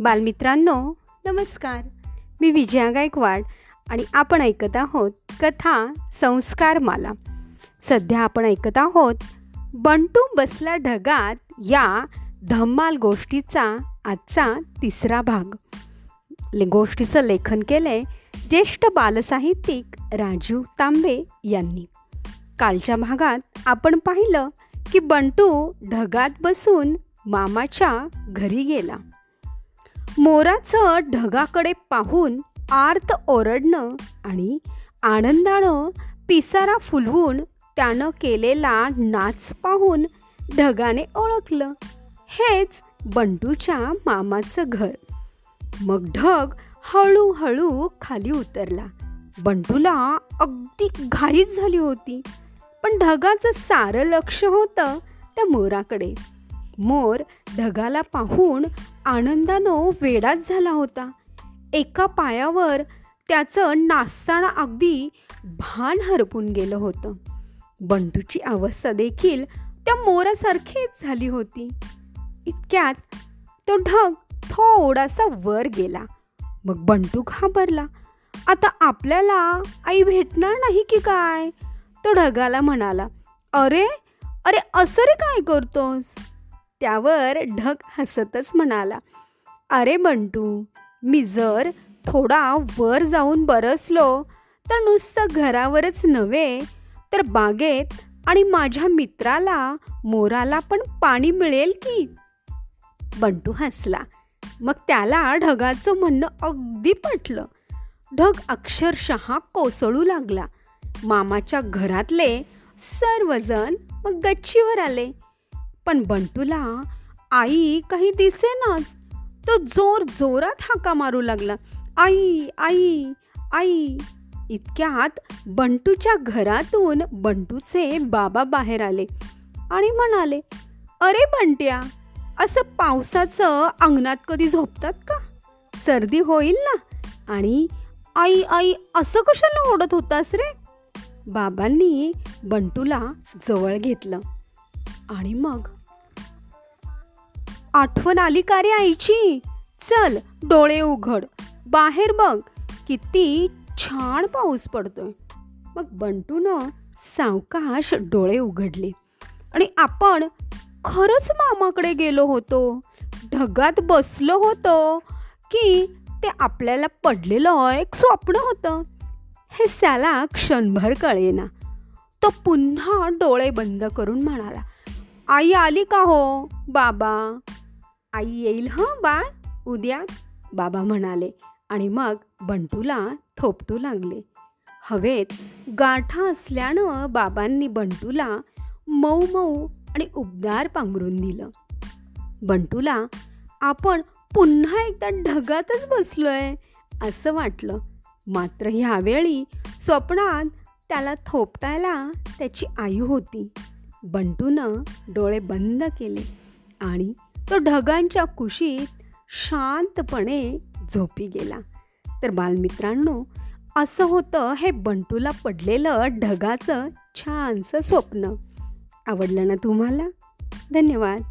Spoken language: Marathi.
बालमित्रांनो नमस्कार. मी विजया गायकवाड आणि आपण ऐकत आहोत कथा संस्कार माला सध्या आपण ऐकत आहोत बंटू बसला ढगात या धम्माल गोष्टीचा आजचा तिसरा भाग. ले गोष्टीचं लेखन केलंय ज्येष्ठ बालसाहित्यिक राजीव तांबे यांनी. कालच्या भागात आपण पाहिलं की बंटू ढगात बसून मामाच्या घरी गेला. मोराचं ढगाकडे पाहून आर्त ओरडणं आणि आनंदानं पिसारा फुलवून त्यानं केलेला नाच पाहून ढगाने ओळखलं. हेच बंटूच्या मामाचं घर. मग ढग हळूहळू खाली उतरला. बंटूला अगदी घाईच झाली होती. पण ढगाचं सारं लक्ष होतं त्या मोराकडे. मोर ढगाला पाहून आनंदानं वेडाच झाला होता. एका पायावर त्याचं नाचताना अगदी भान हरपून गेलं होतं. बंटूची अवस्था देखील त्या मोरासारखीच झाली होती. इतक्यात तो ढग थोडासा वर गेला. मग बंटू घाबरला. आता आपल्याला आई भेटणार नाही की काय? तो ढगाला म्हणाला. अरे अरे असं रे काय करतोस? त्यावर ढग हसतच म्हणाला. अरे बंटू मी जर थोडा वर जाऊन बरसलो तर नुसतं घरावरच नव्हे तर बागेत आणि माझ्या मित्राला मोराला पण पाणी मिळेल की? बंटू हसला. मग त्याला ढगाचं म्हणणं अगदी पटलं. ढग अक्षरशः कोसळू लागला. मामाच्या घरातले सर्वजण मग गच्चीवर आले. पण बंटूला आई काही दिसेनाच. तो जोर जोरात हाका मारू लागला. आई आई आई. इतक्यात बंटूच्या घरातून बंटूचे बाबा बाहेर आले आणि म्हणाले अरे बंट्या असं पावसाचं अंगणात कधी झोपतात का? सर्दी होईल ना? आणि आई आई असं कशाला ओढत होतास रे? बाबांनी बंटूला जवळ घेतलं. आणि मग? आठवण आली का रे आईची? चल डोळे उघड. बाहेर बघ किती छान पाऊस पडतोय. मग बंटूनं सावकाश डोळे उघडले. आणि आपण खरंच मामाकडे गेलो होतो. ढगात बसलो होतो की ते आपल्याला पडलेलं एक स्वप्न होतं. हे सॅला क्षणभर कळेना. तो पुन्हा डोळे बंद करून म्हणाला आई आली का हो? बाबा. आई येईल हं बाळ? उद्या? बाबा म्हणाले. आणि मग बंटूला थोपटू लागले. हवेत गाठा असल्यानं बाबांनी बंटूला मऊ मऊ आणि उबदार पांघरून दिलं. बंटूला आपण पुन्हा एकदा ढगातच बसलोय असं वाटलं. मात्र ह्यावेळी स्वप्नात त्याला थोपटायला त्याची आई होती. बंटूनं डोळे बंद केले आणि तो ढगांच्या कुशीत शांतपणे झोपी गेला. तर बालमित्रांनो असं होतं हे बंटूला पडलेलं ढगाचं छानसं स्वप्न. आवडलं ना तुम्हाला? धन्यवाद.